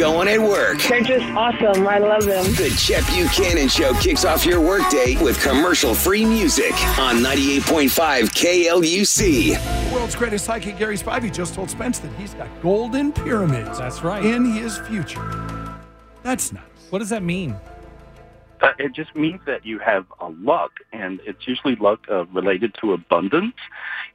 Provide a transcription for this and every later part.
Going at work. They're just awesome. I love them. The Chet Buchanan Show kicks off your workday with commercial free music on 98.5 KLUC. The world's greatest psychic, Gary Spivey, just told Spence that he's got golden pyramids. That's right. In his future. That's nice. What does that mean? Uh, it just means that you have a luck, and it's usually luck uh, related to abundance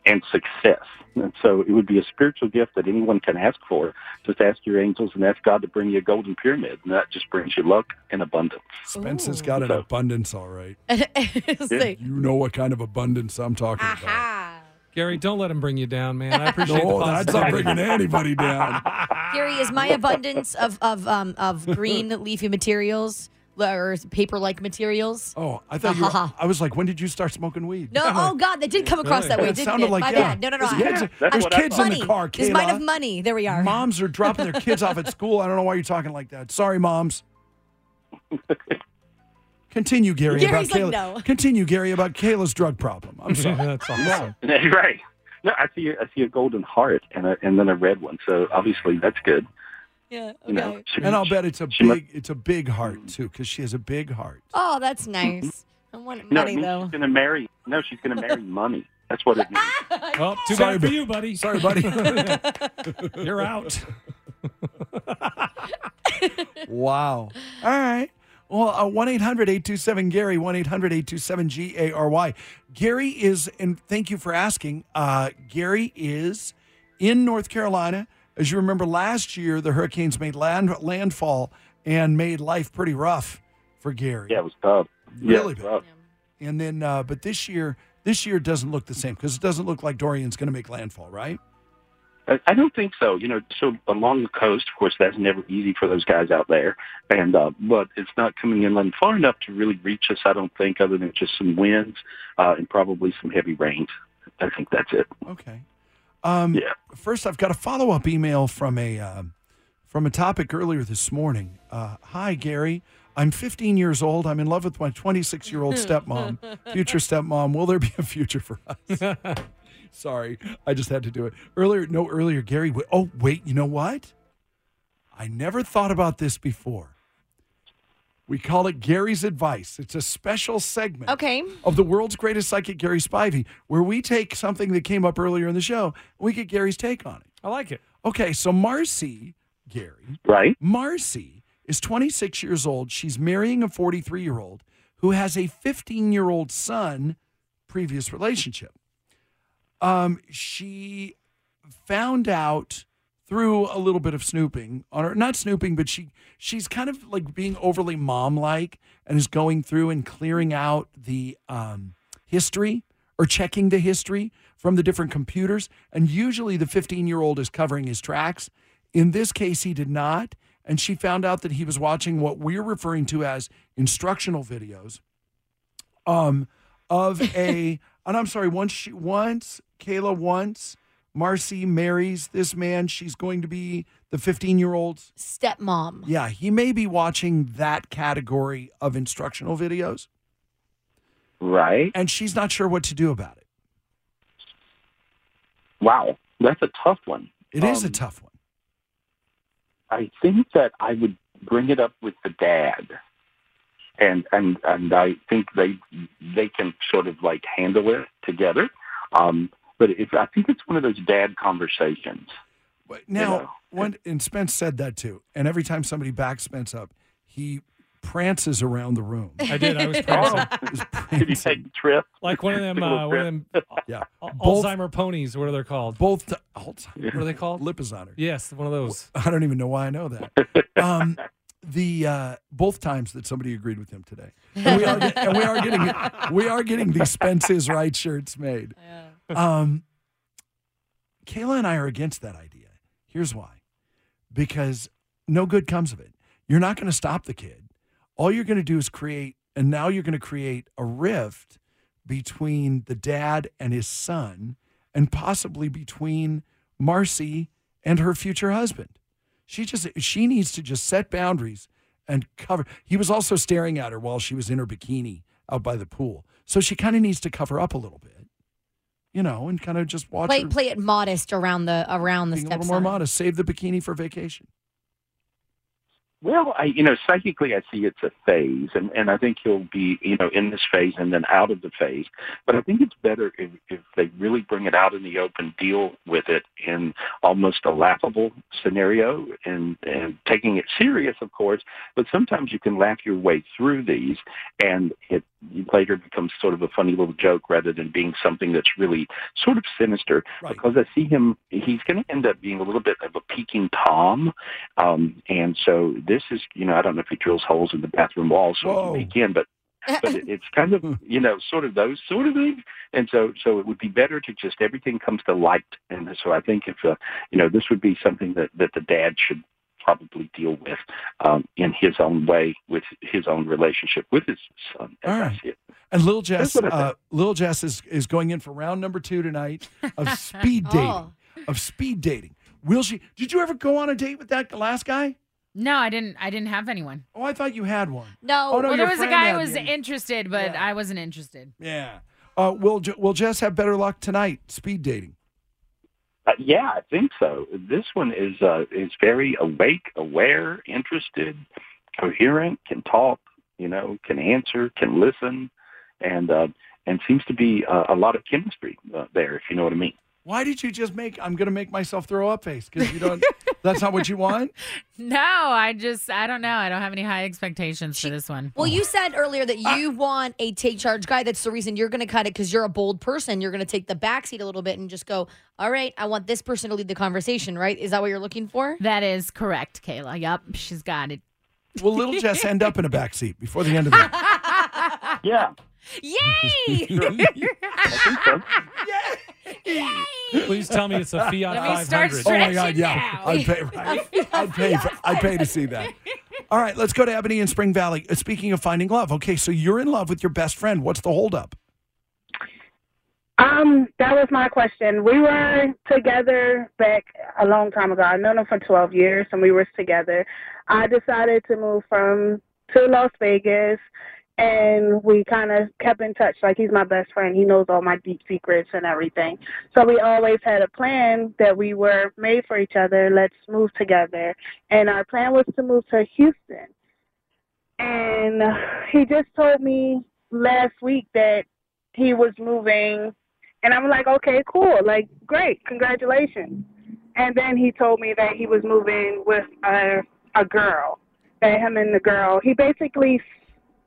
and success. And so it would be a spiritual gift that anyone can ask for. Just ask your angels and ask God to bring you a golden pyramid, and that just brings you luck and abundance. Spence has got an So- abundance, all right. Like, You know what kind of abundance I'm talking about. Gary, don't let him bring you down, man. I appreciate No, the that's not bringing anybody down. Gary, is my abundance of of um of green leafy materials or paper like materials? Oh, I thought you were. I was like, when did you start smoking weed? No, oh God, that did come across that way, It didn't sounded it? like My yeah. bad. No, no, no. There's I- kids, that's there's kids in the car. There's mine Kayla. of money. There we are. Moms are dropping their kids off at school. I don't know why you're talking like that. Sorry, moms. Continue, Gary. Gary's about like, Kayla. no. Continue, Gary, about Kayla's drug problem. I'm sorry. That's awesome. right. No, I see. I see a golden heart and a, and then a red one. So obviously that's good. Yeah. You know, Okay. she- and I'll bet it's a she must- big, it's a big heart too, because she has a big heart. Oh, that's nice. I want money means though. she's going to marry. No, she's going to marry money. That's what it means. Well, too Sorry, bad for you, buddy. Sorry, buddy. You're out. wow. All right. Well, uh, 1 800 827 Gary, 1 800 827 G A R Y. Gary is, and thank you for asking. Uh, Gary is in North Carolina. As you remember, last year the hurricanes made land, landfall and made life pretty rough for Gary. Yeah, it was tough. Really it was bad. rough. And then, uh, but this year, this year doesn't look the same because it doesn't look like Dorian's going to make landfall, right? I I don't think so. You know, so along the coast, of course, that's never easy for those guys out there. And uh, but it's not coming inland far enough to really reach us. I don't think, other than just some winds uh, and probably some heavy rains. I think that's it. Okay. Um, Yeah. First, I've got a follow up email from a um, from a topic earlier this morning. Uh, Hi, Gary. I'm 15 years old. I'm in love with my 26 year old stepmom, future stepmom. Will there be a future for us? Sorry, I just had to do it earlier. No, earlier, Gary. Oh, wait. You know what? I never thought about this before. We call it Gary's Advice. It's a special segment Okay. of the world's greatest psychic, Gary Spivey, where we take something that came up earlier in the show and we get Gary's take on it. I like it. Okay, so Marcy, Gary, Right? Marcy is 26 years old. She's marrying a 43 year old who has a 15 year old son, previous relationship. Um, she found out through a little bit of snooping on her, not snooping, but she she's kind of like being overly mom like and is going through and clearing out the um, history or checking the history from the different computers. And usually the 15 year old is covering his tracks. In this case, he did not. And she found out that he was watching what we're referring to as instructional videos um, of a, and I'm sorry, once she, once Kayla, once Marcy marries this man, she's going to be the 15 year old's. Stepmom. Yeah, he may be watching that category of instructional videos, Right? and she's not sure what to do about it. Wow, that's a tough one. It is a Um, tough one. I think that I would bring it up with the dad, and and and I think they they can sort of like handle it together. Um, but if I think it's one of those dad conversations. But now, know. one and Spence said that too. And every time somebody backs Spence up, he prances around the room. I did. I was prancing. He's Did you take a trip? Like one of them, Take a little uh, one of them Yeah, Al- Both- Alzheimer ponies. What are they called? both. T- Alzheimer's. What are they called? Lipizzaner. Yes, one of those. I don't even know why I know that. Um, the uh, both times that somebody agreed with him today, and we are, and we are getting we are getting these Spence is right shirts made. Um, Kayla and I are against that idea. Here's why: because no good comes of it. You're not going to stop the kid. All you're going to do is create, and now you're going to create a rift between the dad and his son, and possibly between Marcy and her future husband. She just she needs to just set boundaries and cover. He was also staring at her while she was in her bikini out by the pool, so she kind of needs to cover up a little bit, you know, and kind of just watch Play her play it modest around the around the being a little more modest. Save the bikini for vacation. Well, I, you know, psychically, I see it's a phase, and, and I think he'll be, you know, in this phase and then out of the phase. But I think it's better if, if they really bring it out in the open, deal with it in almost a laughable scenario, and and taking it serious, of course. But sometimes you can laugh your way through these, and it later becomes sort of a funny little joke rather than being something that's really sort of sinister. Right. Because I see him, he's going to end up being a little bit of a peeking tom, um, and so this is, you know, I don't know if he drills holes in the bathroom walls so Whoa. he can but but it, it's kind of you know sort of those sort of things and so so it would be better to just everything comes to light and so i think if uh, you know this would be something that that the dad should probably deal with um, in his own way with his own relationship with his son as All I see it. And Lil Jess, uh, Lil Jess is, is going in for round number two tonight of speed dating. Oh. Of speed dating. Will she? Did you ever go on a date with that last guy? No, I didn't. I didn't have anyone. Oh, I thought you had one. No, Oh, no, well, there was a guy who was you. interested, but Yeah. I wasn't interested. Yeah. Uh, will Je- Will Jess have better luck tonight? Speed dating. Uh, yeah, I think so. This one is uh, is very awake, aware, interested, coherent, can talk, you know, can answer, can listen, and uh, and seems to be uh, a lot of chemistry uh, there, if you know what I mean. Why did you just make? I'm going to make myself throw up face because you don't. that's not what you want. No, I just I don't know. I don't have any high expectations for this one. Well, you said earlier that you want a take charge guy. That's the reason you're going to cut it because you're a bold person. You're going to take the backseat a little bit and just go, all right, I want this person to lead the conversation, right? Is that what you're looking for? That is correct, Kayla. yep she's got it. Will Little Jess end up in a back seat before the end of the night? Yeah, Yay! Please tell me it's a Fiat Let me start 500. Oh my God! Yeah, now. I'd pay. Right. I'd pay. For, I'd pay to see that. All right, let's go to Ebony in Spring Valley. Uh, Speaking of finding love, okay, so you're in love with your best friend. What's the holdup? Um, that was my question. We were together back a long time ago. I've known him for 12 years, and we were together. I decided to move from to Las Vegas, and we kind of kept in touch. Like he's my best friend. He knows all my deep secrets and everything. So we always had a plan that we were made for each other. Let's move together. And our plan was to move to Houston. And he just told me last week that he was moving and I'm like, okay, cool. Like, great. Congratulations. And then he told me that he was moving with a, a girl, that him and the girl, he basically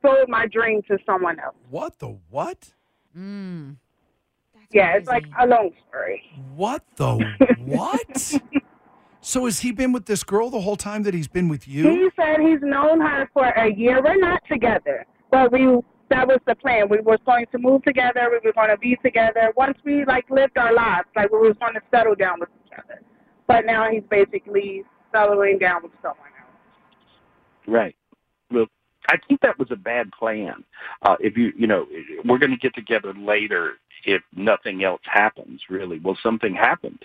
sold my dream to someone else. What the what? Mm. Yeah, it's like a long story. What the what? So has he been with this girl the whole time that he's been with you? He said he's known her for a year. We're not together, but we that was the plan. We were going to move together. We were going to be together. Once we like lived our lives, like we were going to settle down with each other. But now he's basically settling down with someone else. Right. I think that was a bad plan. Uh, if you, you know, we're going to get together later if nothing else happens, really. Well, something happened.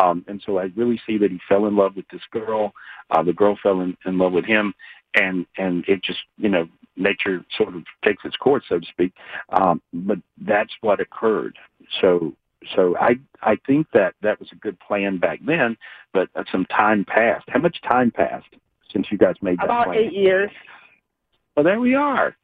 Um, and so I really see that he fell in love with this girl. Uh, the girl fell in, in love with him. And, and it just, you know, nature sort of takes its course, so to speak. Um, but that's what occurred. So, so I, I think that that was a good plan back then, but uh, some time passed. How much time passed since you guys made that About plan? eight years. Well, there we are.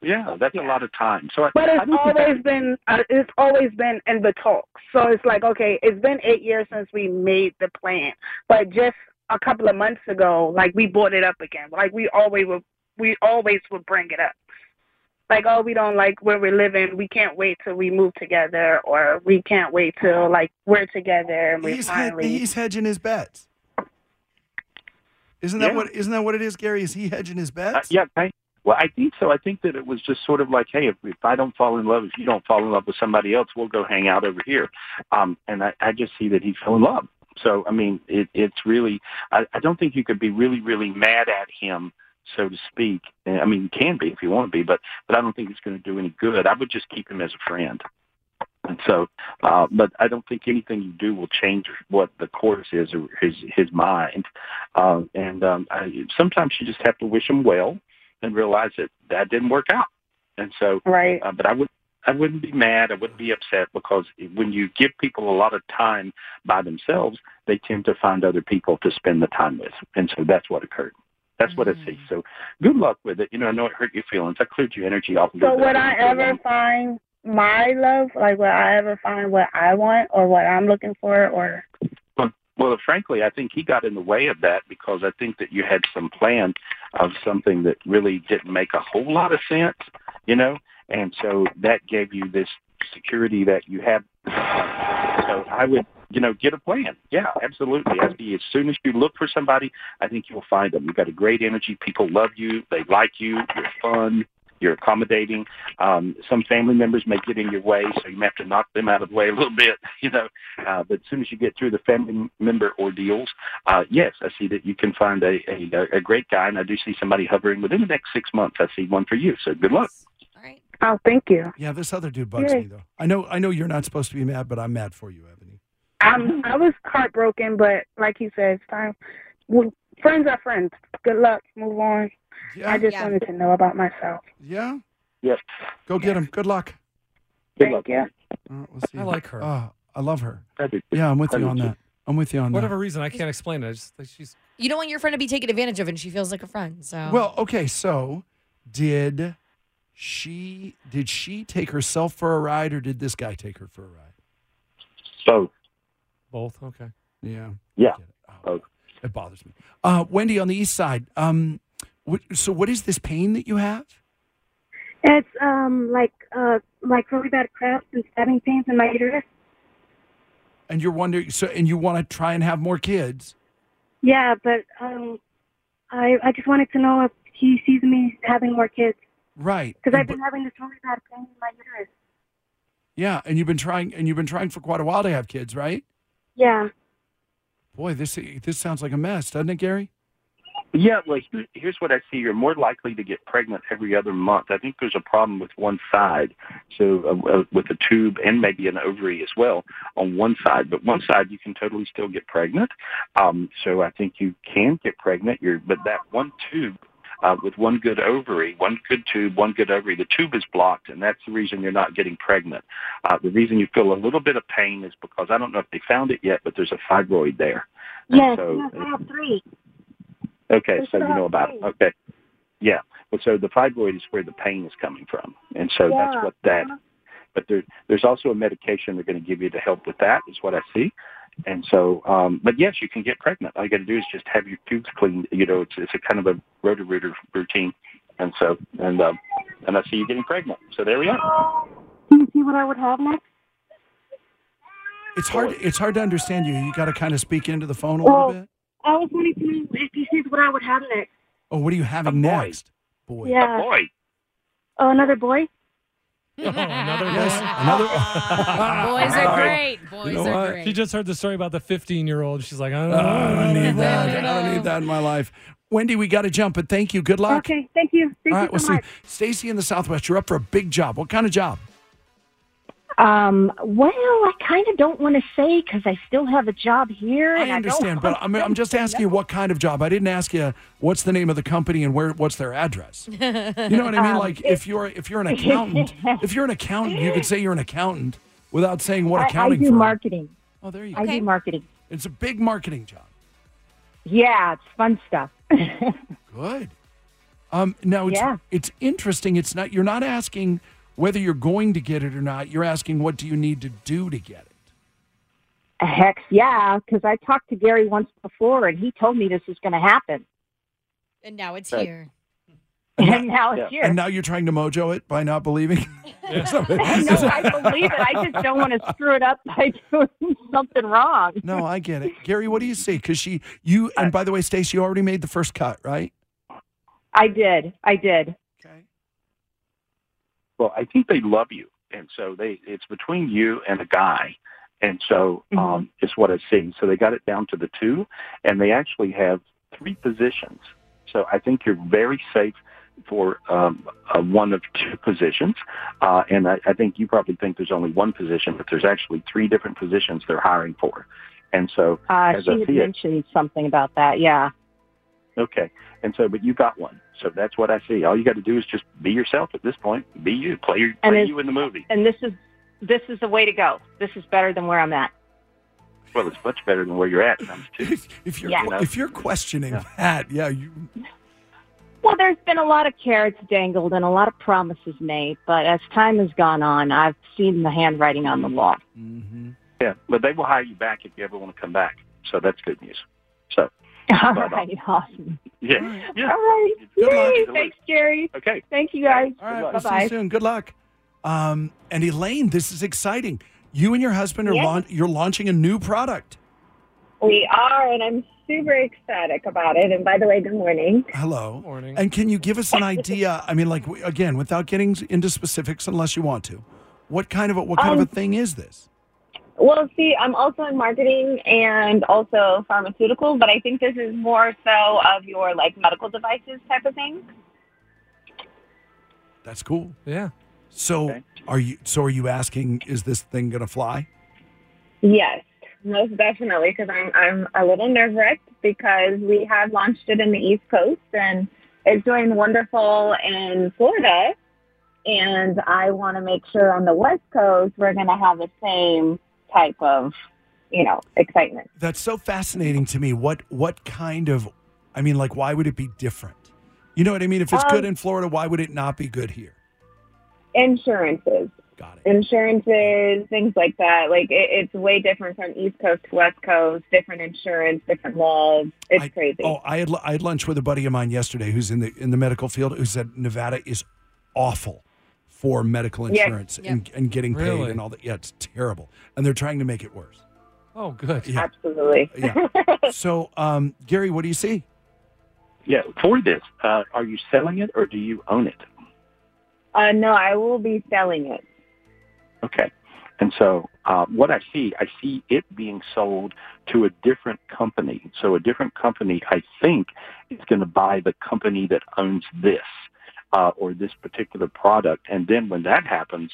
Yeah, that's a lot of time. So, But I it's don't think always been uh, it's always been in the talks. So it's like okay, it's been eight years since we made the plan, but just a couple of months ago, like we brought it up again. Like we always would we always would bring it up. Like oh, we don't like where we're living. We can't wait till we move together, or we can't wait till like we're together and we He's, hed- finally. he's hedging his bets. Isn't that Yeah. what isn't that what it is, Gary? Is he hedging his Uh, bets? yeah, I, well, I think so. I think that it was just sort of like, hey, if, if I don't fall in love, if you don't fall in love with somebody else, we'll go hang out over here. Um, and I, I just see that he fell in love. So, I mean, it, it's really, I, I don't think you could be really, really mad at him, so to speak. I mean, you can be if you want to be, but, but I don't think it's going to do any good. I would just keep him as a friend. And so, uh, but I don't think anything you do will change what the course is or his his mind. Uh, and um, I, sometimes you just have to wish him well and realize that that didn't work out. And so, Right. uh, but I would I wouldn't be mad. I wouldn't be upset because when you give people a lot of time by themselves, they tend to find other people to spend the time with, and so that's what occurred. That's what I see. So good luck with it. You know, I know it hurt your feelings. I cleared your energy off So would I ever find my love? Like, would I ever find what I want or what I'm looking for? Or Well, frankly, I think he got in the way of that because I think that you had some plan of something that really didn't make a whole lot of sense, you know, and so that gave you this security that you have. So I would, you know, get a plan. Yeah, absolutely. As soon as you look for somebody, I think you'll find them. You've got a great energy. People love you. They like you. You're fun. You're accommodating. Um, some family members may get in your way, so you may have to knock them out of the way a little bit, you know. Uh, but as soon as you get through the family member ordeals, uh, yes, I see that you can find a, a, a great guy, and I do see somebody hovering within the next six months. I see one for you. So good luck. All right. oh, thank you. Yeah, this other dude bugs Yeah. me though. I know I know you're not supposed to be mad, but I'm mad for you, Ebony. I'm I was heartbroken, but like you said, it's time. Well, friends are friends. Good luck. Move on. Yeah. I just Yeah. wanted to know about myself. yeah. Yes. Go get him. Good luck. Good Thank luck. Yeah. Let's see. I like her. Oh, I love her. I. Yeah, I'm with I you on too. that. I'm with you on that. Whatever that. reason, I can't explain it. I just like she's You don't want your friend to be taken advantage of, and she feels like a friend. So Well, okay, so did she did she take herself for a ride or did this guy take her for a ride? Both. both. Okay. Yeah. Yeah. It. Oh, Both. it bothers me. Uh, Wendy on the east side. Um, what, so what is this pain that you have? It's um like uh like really bad cramps and stabbing pains in my uterus. And you're wondering so and you want to try and have more kids. Yeah, but um I I just wanted to know if he sees me having more kids Right. because I've been having this really bad pain in my uterus. Yeah, and you've been trying and you've been trying for quite a while to have kids, right? Yeah. Boy, this this sounds like a mess, doesn't it, Gary? Yeah, well, here- here's what I see. You're more likely to get pregnant every other month. I think there's a problem with one side, so uh, uh, with a tube and maybe an ovary as well on one side. But one side you can totally still get pregnant. Um, so I think you can get pregnant. You're, but that one tube. Uh, with one good ovary, one good tube, one good ovary. The tube is blocked, and that's the reason you're not getting pregnant. Uh, the reason you feel a little bit of pain is because I don't know if they found it yet, but there's a fibroid there. And Yes, so, yes, I have three. Okay, There's so you know about it. Okay. Yeah. Well, so the fibroid is where the pain is coming from, and so Yeah. that's what that. But there, there's also a medication they're going to give you to help with that, is what I see. And so, um, but yes, you can get pregnant. All you got to do is just have your tubes cleaned. You know, it's it's a kind of a Roto-Rooter routine, and so and um, and I see you getting pregnant. So there we are. Do you see what I would have next? It's hard it's hard to understand you. You got to kind of speak into the phone a Well- little bit. I was wanting to know if he sees what I would have next. Oh, what are you having boy. next? Boy. Yeah. Boy, Oh, another boy? Oh, another Yes, boy. another Boys are great. Boys know are what? great. She just heard the story about the 15 year old. She's like, I don't Oh. I don't need that. I don't need that in my life. Wendy, we got to jump, but thank you. Good luck. Okay, thank you. Thank All you right, we'll so see. Stacy in the Southwest, you're up for a big job. What kind of job? Um, well, I kind of don't want to say because I still have a job here. I and understand, I but I'm, I'm just asking you what kind of job. I didn't ask you what's the name of the company and where what's their address. You know what I mean? Um, Like if you're if you're an accountant, if you're an accountant, you could say you're an accountant without saying what accounting. I, I do firm. marketing. Oh, there you go. I go. do marketing. It's a big marketing job. Yeah, it's fun stuff. Good. Um, now it's Yeah. it's interesting. It's not you're not asking whether you're going to get it or not. You're asking what do you need to do to get it. Heck yeah, because I talked to Gary once before and he told me this was going to happen. and now it's Right. here. And now it's Yeah. here. And now you're trying to mojo it by not believing. Something. no, I believe it. I just don't want to screw it up by doing something wrong. No, I get it. Gary, what do you see? Because she, you, and by the way, Stacey, you already made the first cut, right? I did. I did. Well, I think they love you, and so they it's between you and a guy, and so um, it's what I see. So they got it down to the two, and they actually have three positions. So I think you're very safe for um, uh, one of two positions, uh, and I, I think you probably think there's only one position, but there's actually three different positions they're hiring for, and so Uh, As she I had it. mentioned something about that. Yeah. Okay. And so, but you got one. So that's what I see. All you got to do is just be yourself at this point. Be you. Play, your, play is- you in the movie. And this is this is the way to go. This is better than where I'm at. Well, it's much better than where you're at times. If, if you're Yeah. if you're questioning Yeah. that, yeah, you Well, there's been a lot of carrots dangled and a lot of promises made, but as time has gone on, I've seen the handwriting on the wall. mhm Yeah. But they will hire you back if you ever want to come back. So that's good news. So, All Bye-bye. right, awesome. yeah. Yeah. All right, Good luck. Yay, thanks, Jerry. Okay. Thank you, guys. all right. luck. We'll see you soon. Good luck. Um, and Elaine, this is exciting. You and your husband are Yeah. laun- you're launching a new product. We are, and I'm super ecstatic about it. And by the way, good morning. Hello. Morning. And can you give us an idea? I mean, like again, without getting into specifics, unless you want to, what kind of a, what kind of Um, a thing is this? Well, see, I'm also in marketing and also pharmaceutical, but I think this is more so of your like medical devices type of thing. That's cool. yeah. So Okay. are you? So are you asking? Is this thing gonna fly? Yes, most definitely, because I'm I'm a little nerve wracked because we have launched it in the East Coast and it's doing wonderful in Florida, and I want to make sure on the West Coast we're going to have the same type of, you know, excitement. That's so fascinating to me. What what kind of? I mean, like, why would it be different? You know what I mean? If it's good Um, in Florida, why would it not be good here? Insurances, Got it. insurances, things like that. Like it, it's way different from East Coast to West Coast. Different insurance, different laws. It's I- crazy. Oh, I had I had lunch with a buddy of mine yesterday who's in the in the medical field who said Nevada is awful for medical Yeah. insurance and, and getting paid Really? and all that. Yeah, it's terrible, and they're trying to make it worse. Oh, good. Yeah, Absolutely. yeah. so, um, Gary, what do you see? Yeah. For this, uh, are you selling it or do you own it? Uh, no, I will be selling it. Okay. And so uh, what I see, I see it being sold to a different company. So a different company, I think, is going to buy the company that owns this uh, or this particular product. And then when that happens,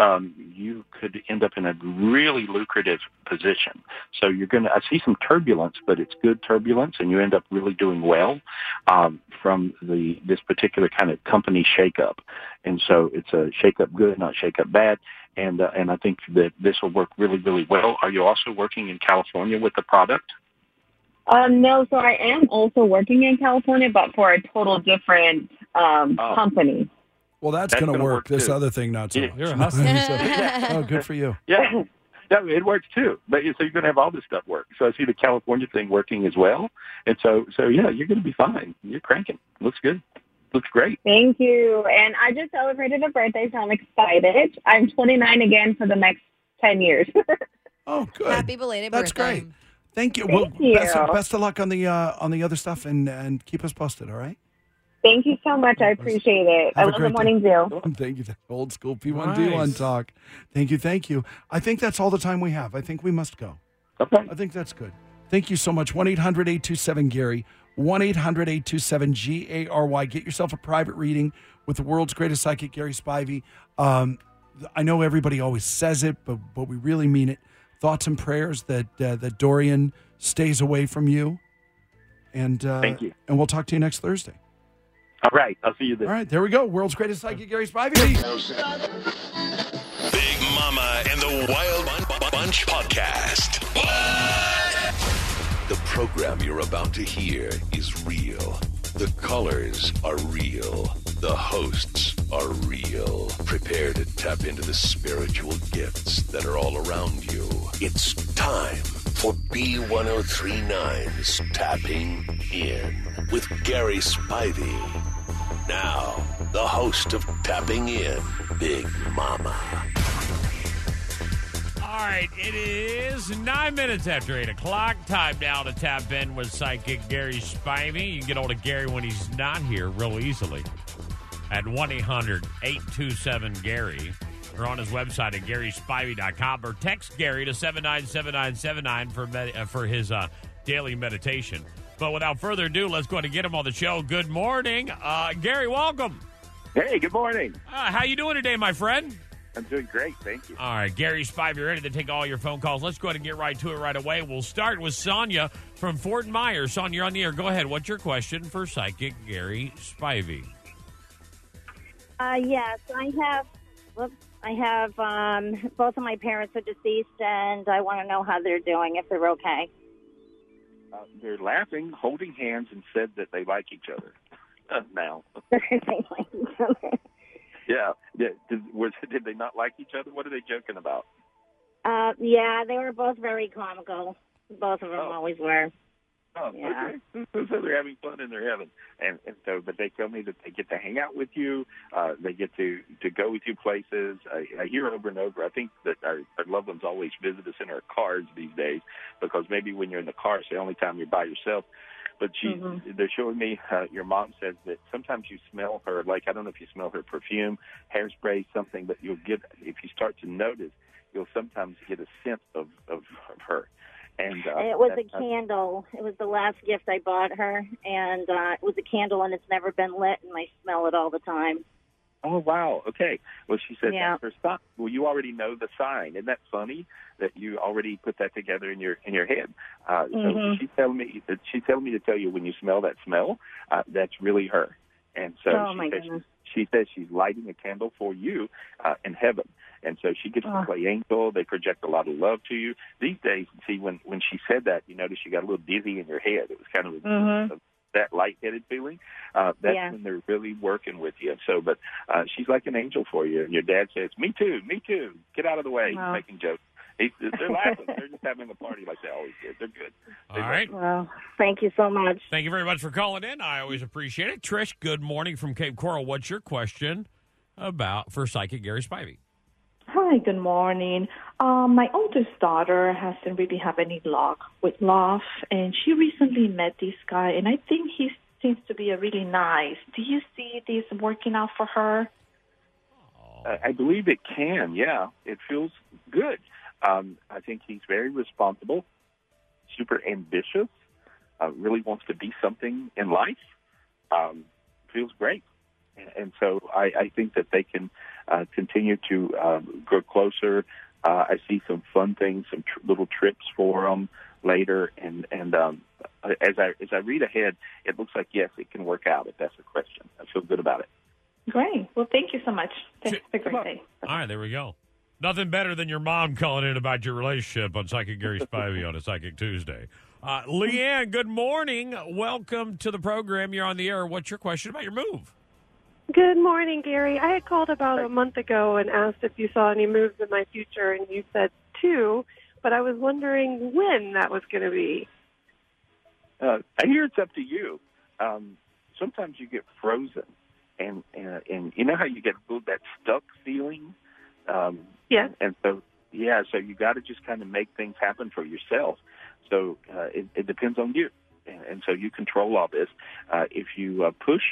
um, you could end up in a really lucrative position. So you're going to, I see some turbulence, but it's good turbulence, and you end up really doing well um, from the this particular kind of company shakeup. And so it's a shakeup good, not shakeup bad. And uh, and I think that this will work really, really well. Are you also working in California with the product? Um, no, so I am also working in California, but for a total different um, Oh. company. Well, that's, That's going to work. work, This other thing, not so Yeah. You're a hustler. oh, good for you. Yeah. Yeah, it works too. But so you're going to have all this stuff work. So I see the California thing working as well. And so, so yeah, you're going to be fine. You're cranking. Looks good. Looks great. Thank you. And I just celebrated a birthday, so I'm excited. I'm 29 again for the next 10 years. Oh, good. Happy belated That's birthday. great. Thank you. Thank well, Best, you. of, best of luck on the uh, on the other stuff, and and keep us posted. All right. Thank you so much. I appreciate it. I Have a love the great morning zoo. Thank you. Old school P1D1 Nice. talk. Thank you. Thank you. I think that's all the time we have. I think we must go. Okay. I think that's good. Thank you so much. 1 800 827 Gary. 1 800 827 G A R Y. Get yourself a private reading with the world's greatest psychic, Gary Spivey. Um, I know everybody always says it, but, but we really mean it. Thoughts and prayers that, uh, that Dorian stays away from you. And, uh, Thank you. And we'll talk to you next Thursday. All right. I'll see you there. All right, there we go. World's greatest psychic, Gary Spivey. Big Mama and the Wild Bun- Bunch podcast. The program you're about to hear is real. The callers are real. The hosts are real. Prepare to tap into the spiritual gifts that are all around you. It's time for B1039's Tapping In with Gary Spivey. Now, the host of Tapping In, Big Mama. All right, it is nine minutes after eight o'clock. Time now to tap in with psychic Gary Spivey. You can get hold of Gary when he's not here real easily at 1 800 827 Gary or on his website at GarySpivey.com or text Gary to 797979 for, med- uh, for his uh, daily meditation. But without further ado, let's go ahead and get him on the show. Good morning. Uh, Gary, welcome. Hey, good morning. Uh, how you doing today, my friend? I'm doing great, thank you. All right, Gary Spivey, you're ready to take all your phone calls. Let's go ahead and get right to it right away. We'll start with Sonia from Fort Myers. Sonia, you're on the air. Go ahead. What's your question for psychic Gary Spivey? Uh, yes, I have. Whoops, I have. Um, both of my parents are deceased, and I want to know how they're doing. If they're okay. Uh, they're laughing, holding hands, and said that they like each other. Uh, now, they like each other. yeah, yeah. Did, was, did they not like each other? What are they joking about? Uh, yeah, they were both very comical. Both of them Oh. always were. Oh, Yeah. okay. So they're having fun in their heaven, and and so, but they tell me that they get to hang out with you. Uh, they get to to go with you places. I, I hear over and over. I think that our, our loved ones always visit us in our cars these days because maybe when you're in the car, it's the only time you're by yourself. But she, Mhm. they're showing me. Uh, your mom says that sometimes you smell her. Like I don't know if you smell her perfume, hairspray, something, but you'll get if you start to notice, you'll sometimes get a sense of of, of her. And uh, it was a candle. It was the last gift I bought her, and uh, it was a candle, and it's never been lit, and I smell it all the time. Oh wow. Okay. Well, she said Yeah. that's her sign. Well, you already know the sign. Isn't that funny that you already put that together in your in your head? Uh, So Mhm. she's telling me that she's telling me to tell you when you smell that smell, uh, that's really her. And so Oh, she says goodness. she says she's lighting a candle for you uh, in heaven. And so she gets Oh. to play angel. They project a lot of love to you. These days, see, when when she said that, you notice you got a little dizzy in your head. It was kind of a, Mhm. a that lightheaded feeling, uh, that's Yeah. when they're really working with you. So, but uh, she's like an angel for you. And your dad says, "Me too, me too. Get out of the way." He's Wow. making jokes. He's, they're laughing. they're just having a party like they always did. They're good. All right. Well, thank you so much. Thank you very much for calling in. I always appreciate it. Trish, good morning from Cape Coral. What's your question about for psychic Gary Spivey? Hi, good morning. Um, my oldest daughter hasn't really had any luck with love, and she recently met this guy, and I think he seems to be a really nice. Do you see this working out for her? I believe it can. Yeah, it feels good. Um, I think he's very responsible, super ambitious, uh, really wants to be something in life. Um, feels great, and, and so I, I think that they can uh, continue to um, grow closer. Uh, I see some fun things, some tr- little trips for them later, and and um, as I as I read ahead, it looks like yes, it can work out. If that's the question, I feel good about it. Great. Well, thank you so much. Have a great day. All right, there we go. Nothing better than your mom calling in about your relationship on Psychic Gary Spivey on a Psychic Tuesday. Uh, Leanne, good morning. Welcome to the program. You're on the air. What's your question about your move? Good morning, Gary. I had called about a month ago and asked if you saw any moves in my future, and you said two, but I was wondering when that was going to be. Uh, I hear it's up to you. Um, sometimes you get frozen, and and, and you know how you get a little that stuck feeling. Um, Yeah. And so yeah, so you got to just kind of make things happen for yourself. So uh, it, it depends on you, and, and so you control all this. Uh, if you uh, push,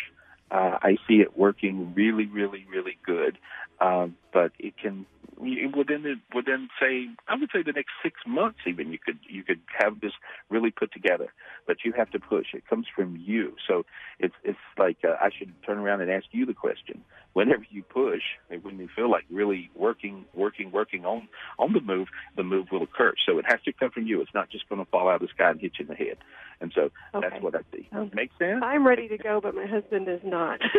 uh, I see it working really, really, really good. Um, but it can within the, within say I would say the next six months even you could you could have this really put together. But you have to push. It comes from you. So it's it's like uh, I should turn around and ask you the question. Whenever you push, when you feel like really working, working, working on on the move, the move will occur. So it has to come from you. It's not just going to fall out of the sky and hit you in the head. And so Okay. that's what I see. Okay. Make sense? I'm ready to go, but my husband is not.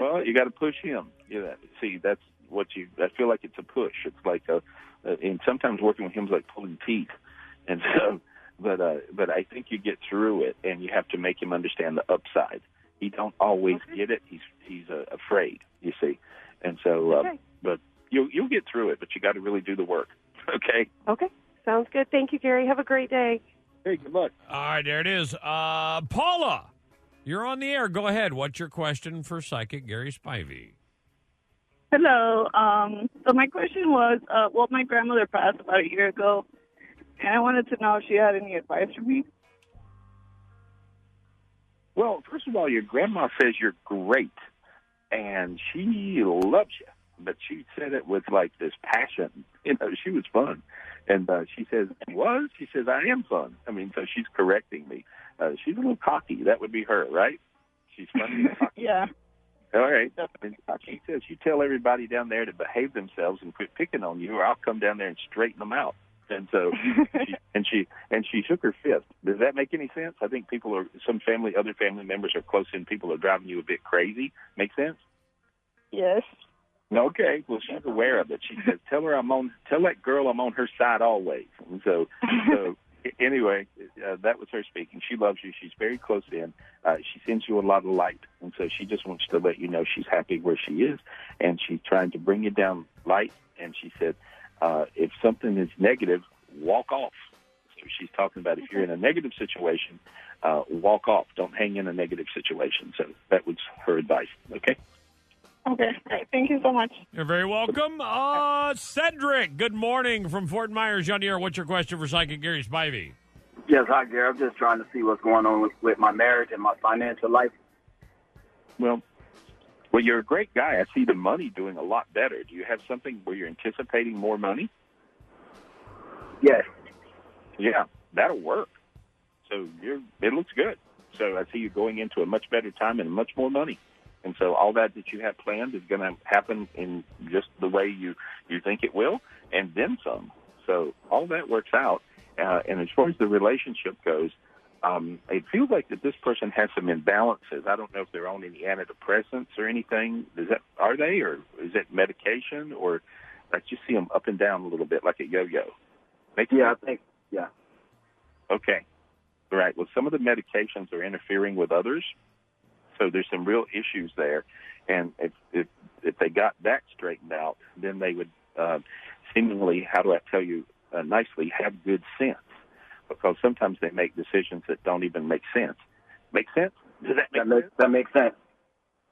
Well, you got to push him. Yeah, see, that's what you. I feel like it's a push. It's like a, and sometimes working with him is like pulling teeth, and so, but uh, but I think you get through it, and you have to make him understand the upside. He don't always get it. He's he's uh, afraid. You see, and so, uh, Okay. but you'll you'll get through it. But you got to really do the work. Okay. okay. Sounds good. Thank you, Gary. Have a great day. Hey, good luck. All right, there it is. Uh, Paula You're on the air. Go ahead. What's your question for psychic Gary Spivey? Hello. Um, so my question was, uh, well, my grandmother passed about a year ago, and I wanted to know if she had any advice for me. Well, first of all, your grandma says you're great, and she loves you. But she said it with like this passion. You know, she was fun, and uh, she says was. She says I am fun. I mean, so she's correcting me. Uh, she's a little cocky. That would be her, right? She's funny. and cocky. Yeah. All right. And she says you tell everybody down there to behave themselves and quit picking on you, or I'll come down there and straighten them out. And so, she, and she and she shook her fist. Does that make any sense? I think people are some family, other family members are close in. People are driving you a bit crazy. Make sense? Yes. Okay. Well, she's aware of it. She says, "Tell her I'm on. Tell that girl I'm on her side always." And so, so anyway, uh, that was her speaking. She loves you. She's very close in. Uh, she sends you a lot of light, and so she just wants to let you know she's happy where she is, and she's trying to bring you down light. And she said, uh, if something is negative, walk off. So she's talking about if you're in a negative situation, uh, walk off. Don't hang in a negative situation. So that was her advice. Okay. Okay. Great. Thank you so much. You're very welcome. Uh, Cedric, good morning from Fort Myers. You're on the air. What's your question for psychic Gary Spivey? Yes, hi, Gary. I'm just trying to see what's going on with, with my marriage and my financial life. Well, well, you're a great guy. I see the money doing a lot better. Do you have something where you're anticipating more money? Yes. Yeah, that'll work. So you're, it looks good. So I see you going into a much better time and much more money. And so all that that you have planned is going to happen in just the way you you think it will, and then some. So all that works out. Uh, and as far as the relationship goes, um, it feels like that this person has some imbalances. I don't know if they're on any antidepressants or anything. Is that are they, or is it medication, or I just see them up and down a little bit like a yo-yo? Make Yeah, I think. Yeah. Okay. All right. Well, some of the medications are interfering with others, so there's some real issues there. And if if if they got that straightened out, then they would uh, seemingly, how do I tell you uh, nicely, have good sense. Because sometimes they make decisions that don't even make sense. Make sense? Does that make That makes, sense? that makes sense.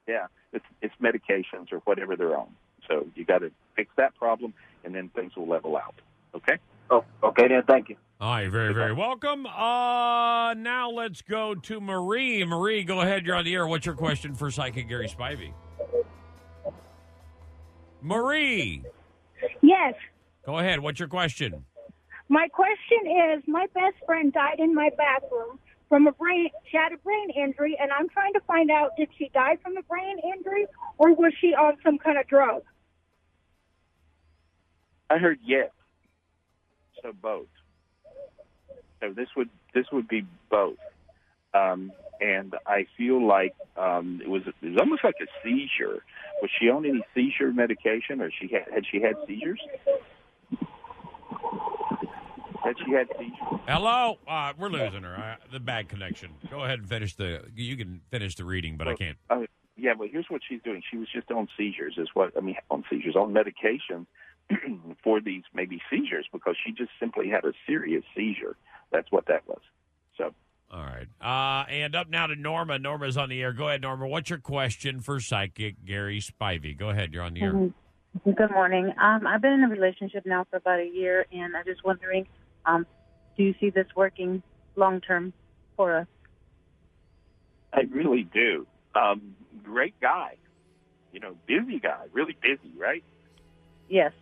Yeah, it's it's medications or whatever they're on. So you got to fix that problem, and then things will level out. Okay. Oh, okay then. Thank you. All right, very, very welcome. Uh, now let's go to Marie. Marie, go ahead. You're on the air. What's your question for psychic Gary Spivey? Marie, Yes. go ahead. What's your question? My question is my best friend died in my bathroom from a brain she had a brain injury and I'm trying to find out did she die from a brain injury or was she on some kind of drug? I heard yes. So both. So this would this would be both. Um, and I feel like um, it was it was almost like a seizure. Was she on any seizure medication, or she had had she had seizures? Had she had seizures? Hello, uh, we're losing her. Uh, the bad connection. Go ahead and finish the. You can finish the reading, but I can't. Uh, yeah, but here's what she's doing. She was just on seizures, is what I mean on seizures, on medication for these maybe seizures because she just simply had a serious seizure. That's what that was. So All right. Uh, and up now to Norma. Norma's on the air. Go ahead, Norma. What's your question for psychic Gary Spivey? Go ahead. You're on the air. Good morning. Um, I've been in a relationship now for about a year, and I'm just wondering, um, do you see this working long term for us? I really do. Um, great guy. You know, busy guy, really busy, right? Yes.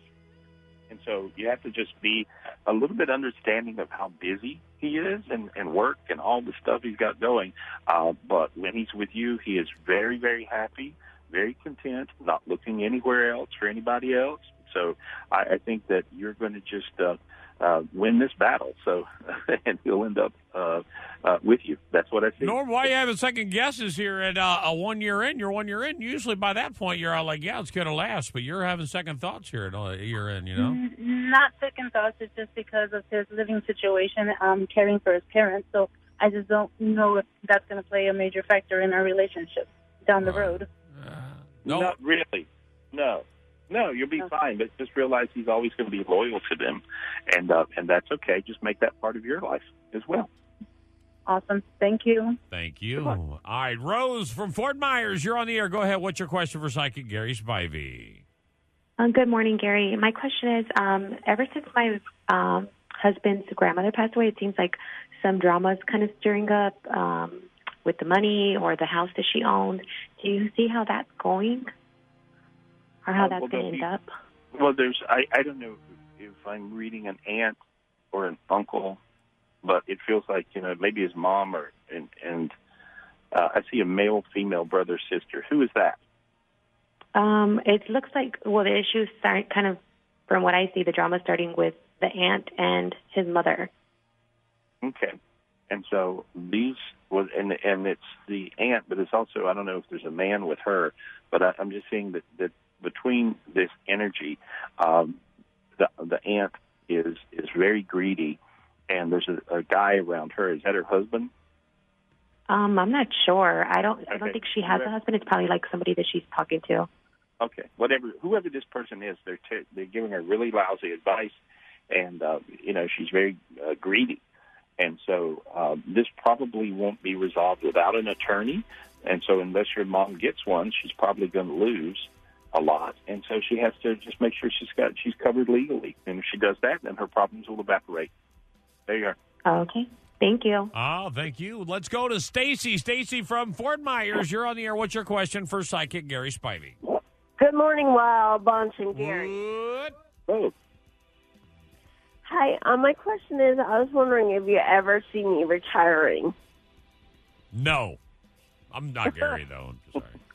And so you have to just be a little bit understanding of how busy he is and, and work and all the stuff he's got going. Uh, but when he's with you, he is very, very happy, very content, not looking anywhere else for anybody else. So I, I think that you're going to just uh, uh, win this battle. So, and he'll end up uh, uh, with you. That's what I see. Norm, why are you having second guesses here at uh, a one year in? You're one year in. Usually by that point, you're all like, yeah, it's going to last. But you're having second thoughts here at a year in, you know? Not second thoughts. It's just because of his living situation, um, caring for his parents. So I just don't know if that's going to play a major factor in our relationship down the road. No. Not really. No. No, you'll be fine, but just realize he's always going to be loyal to them, and uh, and that's okay. Just make that part of your life as well. Awesome. Thank you. Thank you. All right, Rose from Fort Myers, you're on the air. Go ahead. What's your question for psychic Gary Spivey? Um, good morning, Gary. My question is um, ever since my um, husband's grandmother passed away, it seems like some drama is kind of stirring up um, with the money or the house that she owned. Do you see how that's going or how Uh, that's well, going to end up? Well, there's I I don't know if I'm reading an aunt or an uncle, but it feels like you know maybe his mom or and and uh, I see a male female brother sister. Who is that? Um, it looks like, well, the issues start kind of, from what I see, the drama starting with the aunt and his mother. Okay. And so these was and and it's the aunt, but it's also I don't know if there's a man with her, but I, I'm just seeing that that between this energy, um, the the aunt is is very greedy, and there's a, a guy around her. Is that her husband? Um, I'm not sure. I don't. I don't Okay. think she has a husband. It's probably like somebody that she's talking to. Okay, whatever, whoever this person is, they're t- they're giving her really lousy advice, and uh, you know she's very uh, greedy, and so uh, this probably won't be resolved without an attorney, and so unless your mom gets one, she's probably going to lose a lot, and so she has to just make sure she's got she's covered legally, and if she does that, then her problems will evaporate. There you are. Okay. Thank you. Oh, thank you. Let's go to Stacy. Stacy from Fort Myers, you're on the air. What's your question for psychic Gary Spivey? Good morning, Wild Bunch and Gary. Oh. Hi, uh, my question is I was wondering if you ever see me retiring. No. I'm not Gary, though. I'm sorry.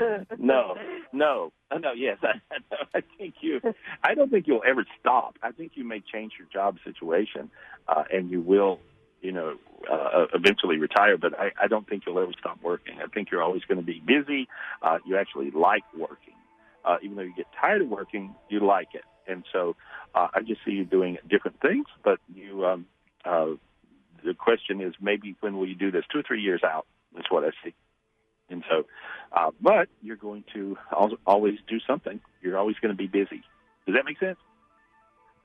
no, no, Uh, no. Yes, I, I think you. I don't think you'll ever stop. I think you may change your job situation, uh, and you will, you know, uh, eventually retire. But I, I don't think you'll ever stop working. I think you're always going to be busy. Uh, you actually like working, uh, even though you get tired of working. You like it, and so uh, I just see you doing different things. But you, um, uh, the question is, maybe when will you do this? Two or three years out. That's what I see. And so, uh, but you're going to always do something. You're always going to be busy. Does that make sense?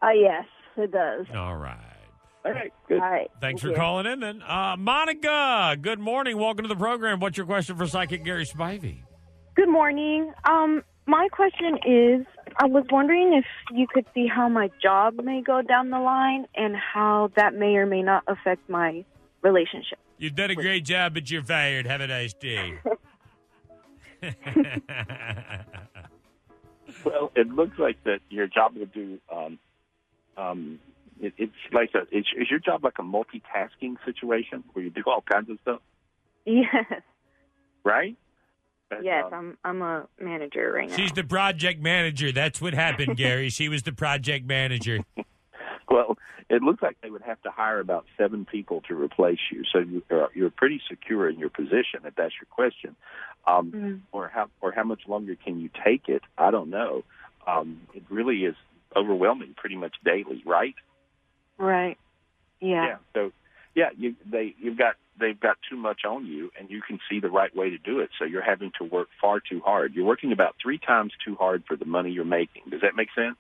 Uh, yes, it does. All right. All right. Good. All right. Thanks Thank for you. calling in then. Uh, Monica, good morning. Welcome to the program. What's your question for psychic Gary Spivey? Good morning. Um, my question is I was wondering if you could see how my job may go down the line and how that may or may not affect my relationship. You've done a great job, but you're fired. Have a nice day. Well, it looks like that your job will do. Um, um, it, it's like a. It's, is your job like a multitasking situation where you do all kinds of stuff, Yes. right? But, Yes, um, I'm I'm a manager right now. She's the project manager. That's what happened, Gary. She was the project manager. It looks like they would have to hire about seven people to replace you. So you, are, you're pretty secure in your position, if that's your question. Um, Mm-hmm. Or how or how much longer can you take it? I don't know. Um, it really is overwhelming, pretty much daily, right? Right. Yeah. Yeah. So, yeah, you they you've got they've got too much on you, and you can see the right way to do it. So you're having to work far too hard. You're working about three times too hard for the money you're making. Does that make sense?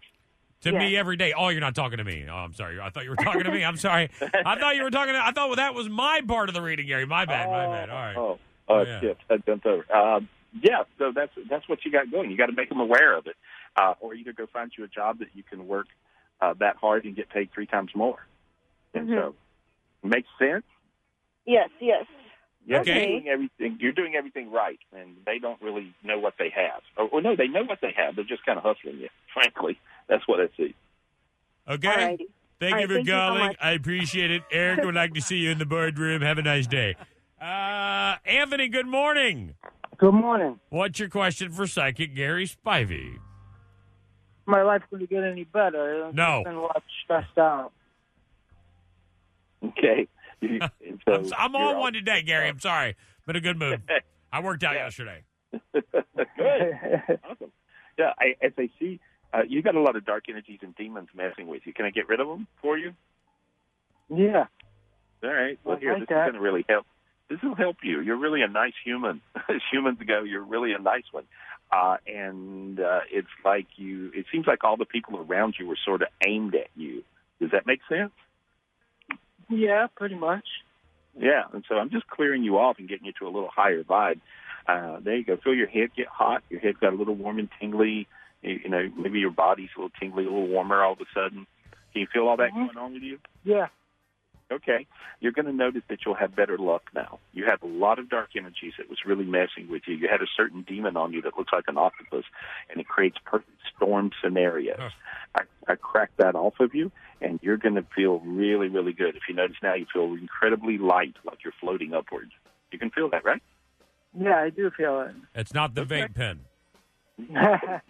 To me every day. Oh, you're not talking to me. Oh, I'm sorry. I thought you were talking to me. I'm sorry. I thought you were talking to I thought that was my part of the reading, Gary. My bad. My bad. All right. Oh, oh, yeah. shit, I jumped over. Um, yeah, so that's that's what you got going. You got to make them aware of it, uh, or either go find you a job that you can work uh, that hard and get paid three times more. And so, makes sense. Yes, yes. You're Okay. doing everything. You're doing everything right, and they don't really know what they have. Or, or no, they know what they have. They're just kind of hustling you. Frankly, that's what I see. Okay. Alrighty. Thank All you right, for thank you so calling. much. I appreciate it. Eric would like to see you in the boardroom. Have a nice day. Uh, Anthony, good morning. Good morning. What's your question for psychic Gary Spivey? My life couldn't get any better. I've No. been a lot stressed out. Okay. You- and so I'm, I'm you're on one today, Gary. I'm sorry. Been a good mood. I worked out yesterday. Good. awesome. Yeah, I, as I see, uh, you got a lot of dark energies and demons messing with you. Can I get rid of them for you? Yeah. All right. Well, I here, like this that. is going to really help. This will help you. You're really a nice human. As humans go, you're really a nice one. Uh, and uh, it's like you. It seems like all the people around you were sort of aimed at you. Does that make sense? Yeah, pretty much. Yeah, and so I'm just clearing you off and getting you to a little higher vibe. Uh, there you go. Feel your head get hot. Your head got a little warm and tingly. You, you know, maybe your body's a little tingly, a little warmer all of a sudden. Can you feel all that mm-hmm. going on with you? Yeah. Okay. You're going to notice that you'll have better luck now. You have a lot of dark energies that was really messing with you. You had a certain demon on you that looks like an octopus, and it creates perfect storm scenarios. I, I cracked that off of you, and you're going to feel really, really good. If you notice now, you feel incredibly light, like you're floating upwards. You can feel that, right? Yeah, I do feel it. It's not the vape pen.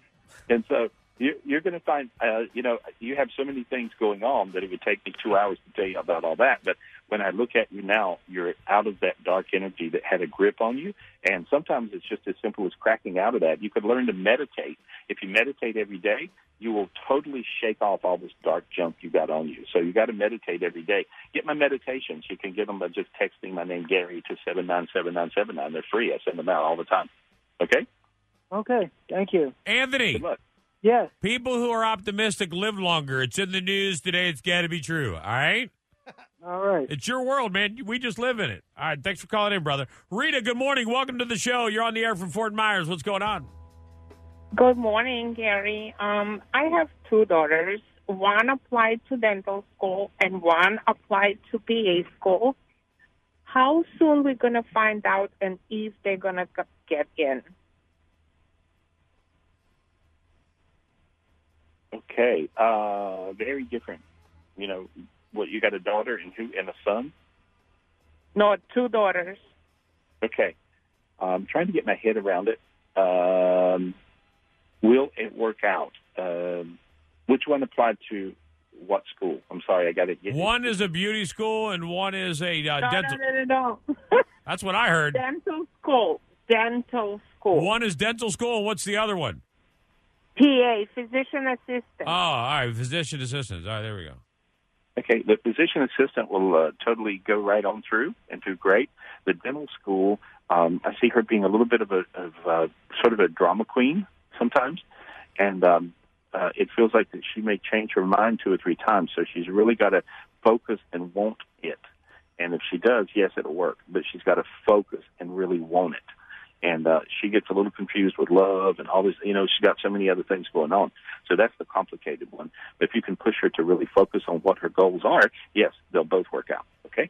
And so you, you're going to find, uh, you know, you have so many things going on that it would take me two hours to tell you about all that. But when I look at you now, you're out of that dark energy that had a grip on you. And sometimes it's just as simple as cracking out of that. You could learn to meditate. If you meditate every day, you will totally shake off all this dark junk you got on you. So you got to meditate every day. Get my meditations. You can get them by just texting my name Gary to seven nine seven nine seven nine. They're free. I send them out all the time. Okay. Okay, thank you. Anthony. Yes. People who are optimistic live longer. It's in the news today. It's got to be true. All right? All right. It's your world, man. We just live in it. All right. Thanks for calling in, brother. Rita, good morning. Welcome to the show. You're on the air from Fort Myers. What's going on? Good morning, Gary. Um, I have two daughters. One applied to dental school and one applied to PA school. How soon we're gonna find out and if they're gonna get in? Okay. Uh, very different. You know, what you got a daughter and who and a son? No, two daughters. Okay. I'm trying to get my head around it. Um, will it work out? Um, which one applied to what school? I'm sorry, I got it. One is a beauty school and one is a uh, no, dental. no, no, no, no. That's what I heard. dental school. Dental school. One is dental school, what's the other one? PA, physician assistant. Oh, all right, physician assistant. All right, there we go. Okay, the physician assistant will uh, totally go right on through and do great. The dental school, um, I see her being a little bit of a of uh, sort of a drama queen sometimes, and um, uh, it feels like that she may change her mind two or three times. So she's really got to focus and want it. And if she does, yes, it'll work. But she's got to focus and really want it. And uh, she gets a little confused with love and all this. You know, she's got so many other things going on. So that's the complicated one. But if you can push her to really focus on what her goals are, yes, they'll both work out. Okay.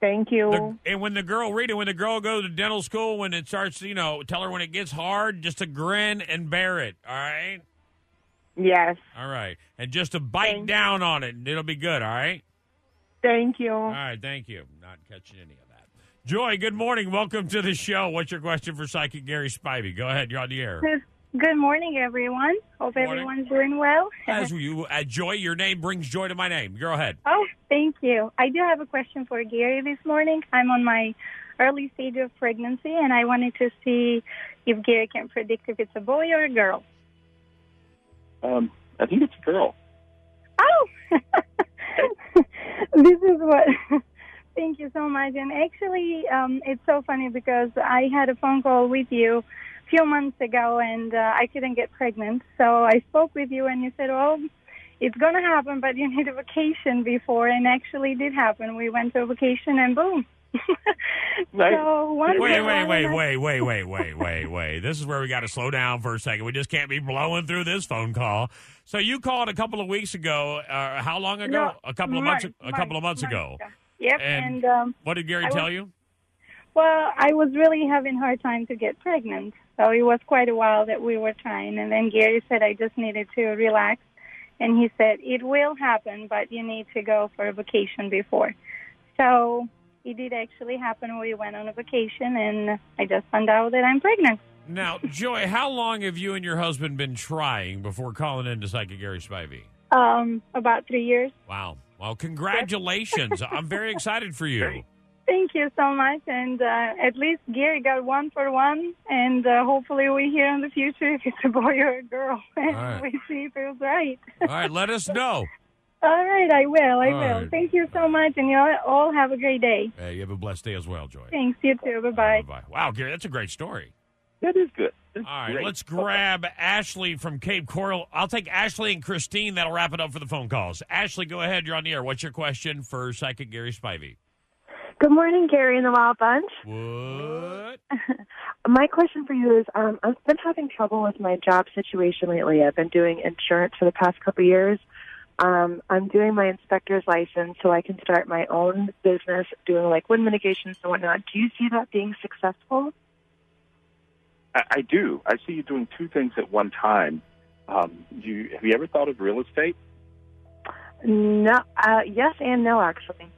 Thank you. The- and when the girl, Rita, when the girl goes to dental school, when it starts, you know, tell her when it gets hard, just to grin and bear it. All right. Yes. All right. And just to bite down on it, and it'll be good. All right. Thank you. All right. Thank you. Not catching any of that. Joy, good morning. Welcome to the show. What's your question for Psychic Gary Spivey? Go ahead. You're on the air. Good, good morning, everyone. Hope Morning. everyone's doing well. As you, uh, Joy, your name brings joy to my name. Go ahead. oh, thank you. I do have a question for Gary this morning. I'm on my early stage of pregnancy, and I wanted to see if Gary can predict if it's a boy or a girl. Um, I think it's a girl. Oh, this is what. Thank you so much. And actually, um, it's so funny because I had a phone call with you a few months ago, and uh, I couldn't get pregnant. So I spoke with you, and you said, "Well, it's going to happen, but you need a vacation before." And actually, it did happen. We went to a vacation, and boom. so one Wait, day wait, wait, wait, wait, wait, wait, wait, wait. This is where we got to slow down for a second. We just can't be blowing through this phone call. So you called a couple of weeks ago. Uh, how long ago? No, a couple of months. March, a couple of months March, ago. Yep, And and, um, What did Gary I tell was- you? Well, I was really having a hard time to get pregnant. So it was quite a while that we were trying. And then Gary said I just needed to relax. And he said, it will happen, but you need to go for a vacation before. So it did actually happen. We went on a vacation, and I just found out that I'm pregnant. Now, Joy, how long have you and your husband been trying before calling in to Psychic Gary Spivey? Um, about three years. Wow. Well, congratulations. I'm very excited for you. Thank you so much. And uh, at least Gary got one for one. And uh, hopefully we hear in the future if it's a boy or a girl. And right. we see if it was right. All right, let us know. All right, I will. I All will. right. Thank you so much, and you all- have a great day. Hey, you have a blessed day as well, Joy. Thanks. You too. Bye bye. Bye. Wow, Gary, that's a great story. That is good. All right, great. let's grab Ashley from Cape Coral. I'll take Ashley and Christine. That'll wrap it up for the phone calls. Ashley, go ahead. You're on the air. What's your question for Psychic Gary Spivey? Good morning, Gary and the Wild Bunch. What? My question for you is um, I've been having trouble with my job situation lately. I've been doing insurance for the past couple of years. Um, I'm doing my inspector's license so I can start my own business doing like wind mitigations and whatnot. Do you see that being successful? I, I do. I see you doing two things at one time. Um, you have you ever thought of real estate? No, uh, yes and no, actually.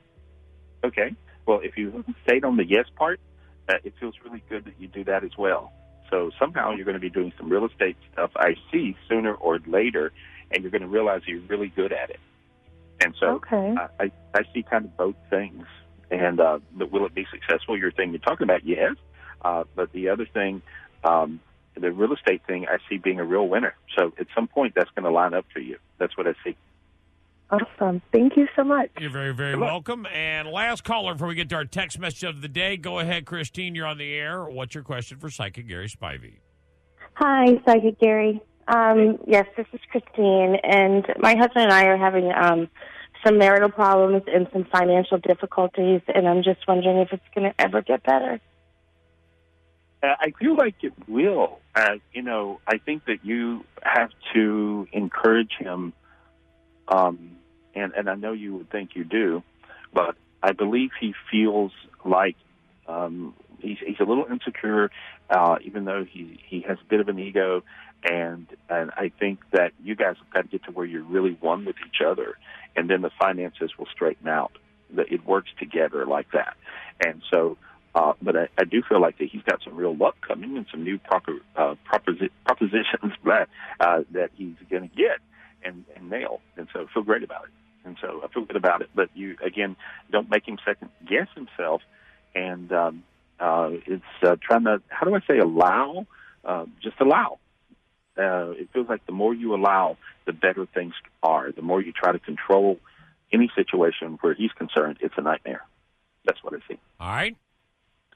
Okay. Well, if you stayed on the yes part, uh, it feels really good that you do that as well. So somehow you're going to be doing some real estate stuff. I see sooner or later, and you're going to realize you're really good at it. And so Okay. I, I, I see kind of both things. And uh, but will it be successful? Your thing you're talking about, yes. Uh, but the other thing, um, the real estate thing, I see being a real winner. So at some point, that's going to line up for you. That's what I see. Awesome. Thank you so much. You're very, very welcome. And last caller before we get to our text message of the day. Go ahead, Christine. You're on the air. What's your question for Psychic Gary Spivey? Hi, Psychic Gary. Um, yes, this is Christine, and my husband and I are having um, some marital problems and some financial difficulties, and I'm just wondering if it's going to ever get better. Uh, I feel like it will. Uh, you know, I think that you have to encourage him, um, and and I know you would think you do, but I believe he feels like um, he's he's a little insecure, uh, even though he he has a bit of an ego, and and I think that you guys have got to get to where you're really one with each other, and then the finances will straighten out. That it works together like that, and so. Uh, but I, I do feel like that he's got some real luck coming and some new proper uh, proposi- propositions that uh, that he's going to get and, and nail. And so I feel great about it. And so I feel good about it. But you again, don't make him second guess himself. And um, uh, it's uh, trying to how do I say allow? Uh, just allow. Uh, it feels like the more you allow, the better things are. The more you try to control any situation where he's concerned, it's a nightmare. That's what I see. All right.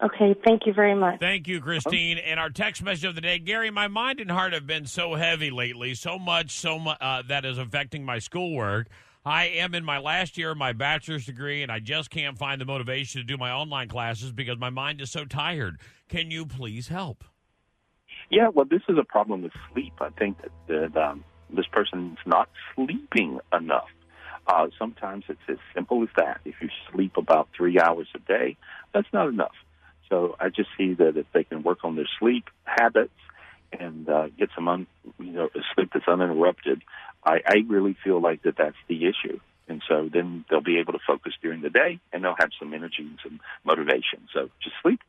Okay, thank you very much. Thank you, Christine. And our text message of the day, Gary. My mind and heart have been so heavy lately, so much, so much uh, that is affecting my schoolwork. I am in my last year of my bachelor's degree, and I just can't find the motivation to do my online classes because my mind is so tired. Can you please help? Yeah, well, this is a problem with sleep. I think that, that um, this person's not sleeping enough. Uh, sometimes it's as simple as that. If you sleep about three hours a day, that's not enough. So I just see that if they can work on their sleep habits and uh, get some un, you know sleep that's uninterrupted, I, I really feel like that that's the issue. And so then they'll be able to focus during the day, and they'll have some energy and some motivation. So just sleep.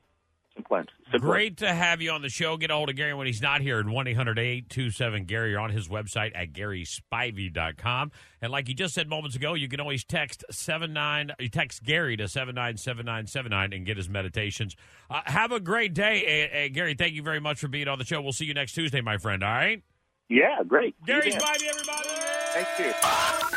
Simple. Simple. Great to have you on the show. Get a hold of Gary when he's not here at 1 800 827 Gary. You're on his website at GarySpivey.com. And like you just said moments ago, you can always text 79, you text Gary to 797979 and get his meditations. Uh, have a great day. Uh, uh, Gary, thank you very much for being on the show. We'll see you next Tuesday, my friend. All right? Yeah, great. Gary Spivey, everybody. Thank you.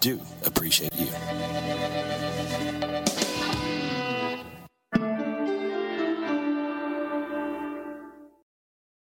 do appreciate you.